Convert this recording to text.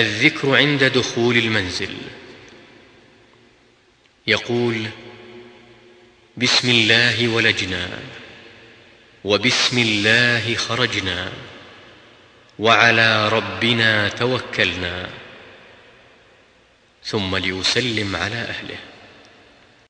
الذكر عند دخول المنزل. يقول بسم الله ولجنا وبسم الله خرجنا وعلى ربنا توكلنا ثم ليسلم على أهله.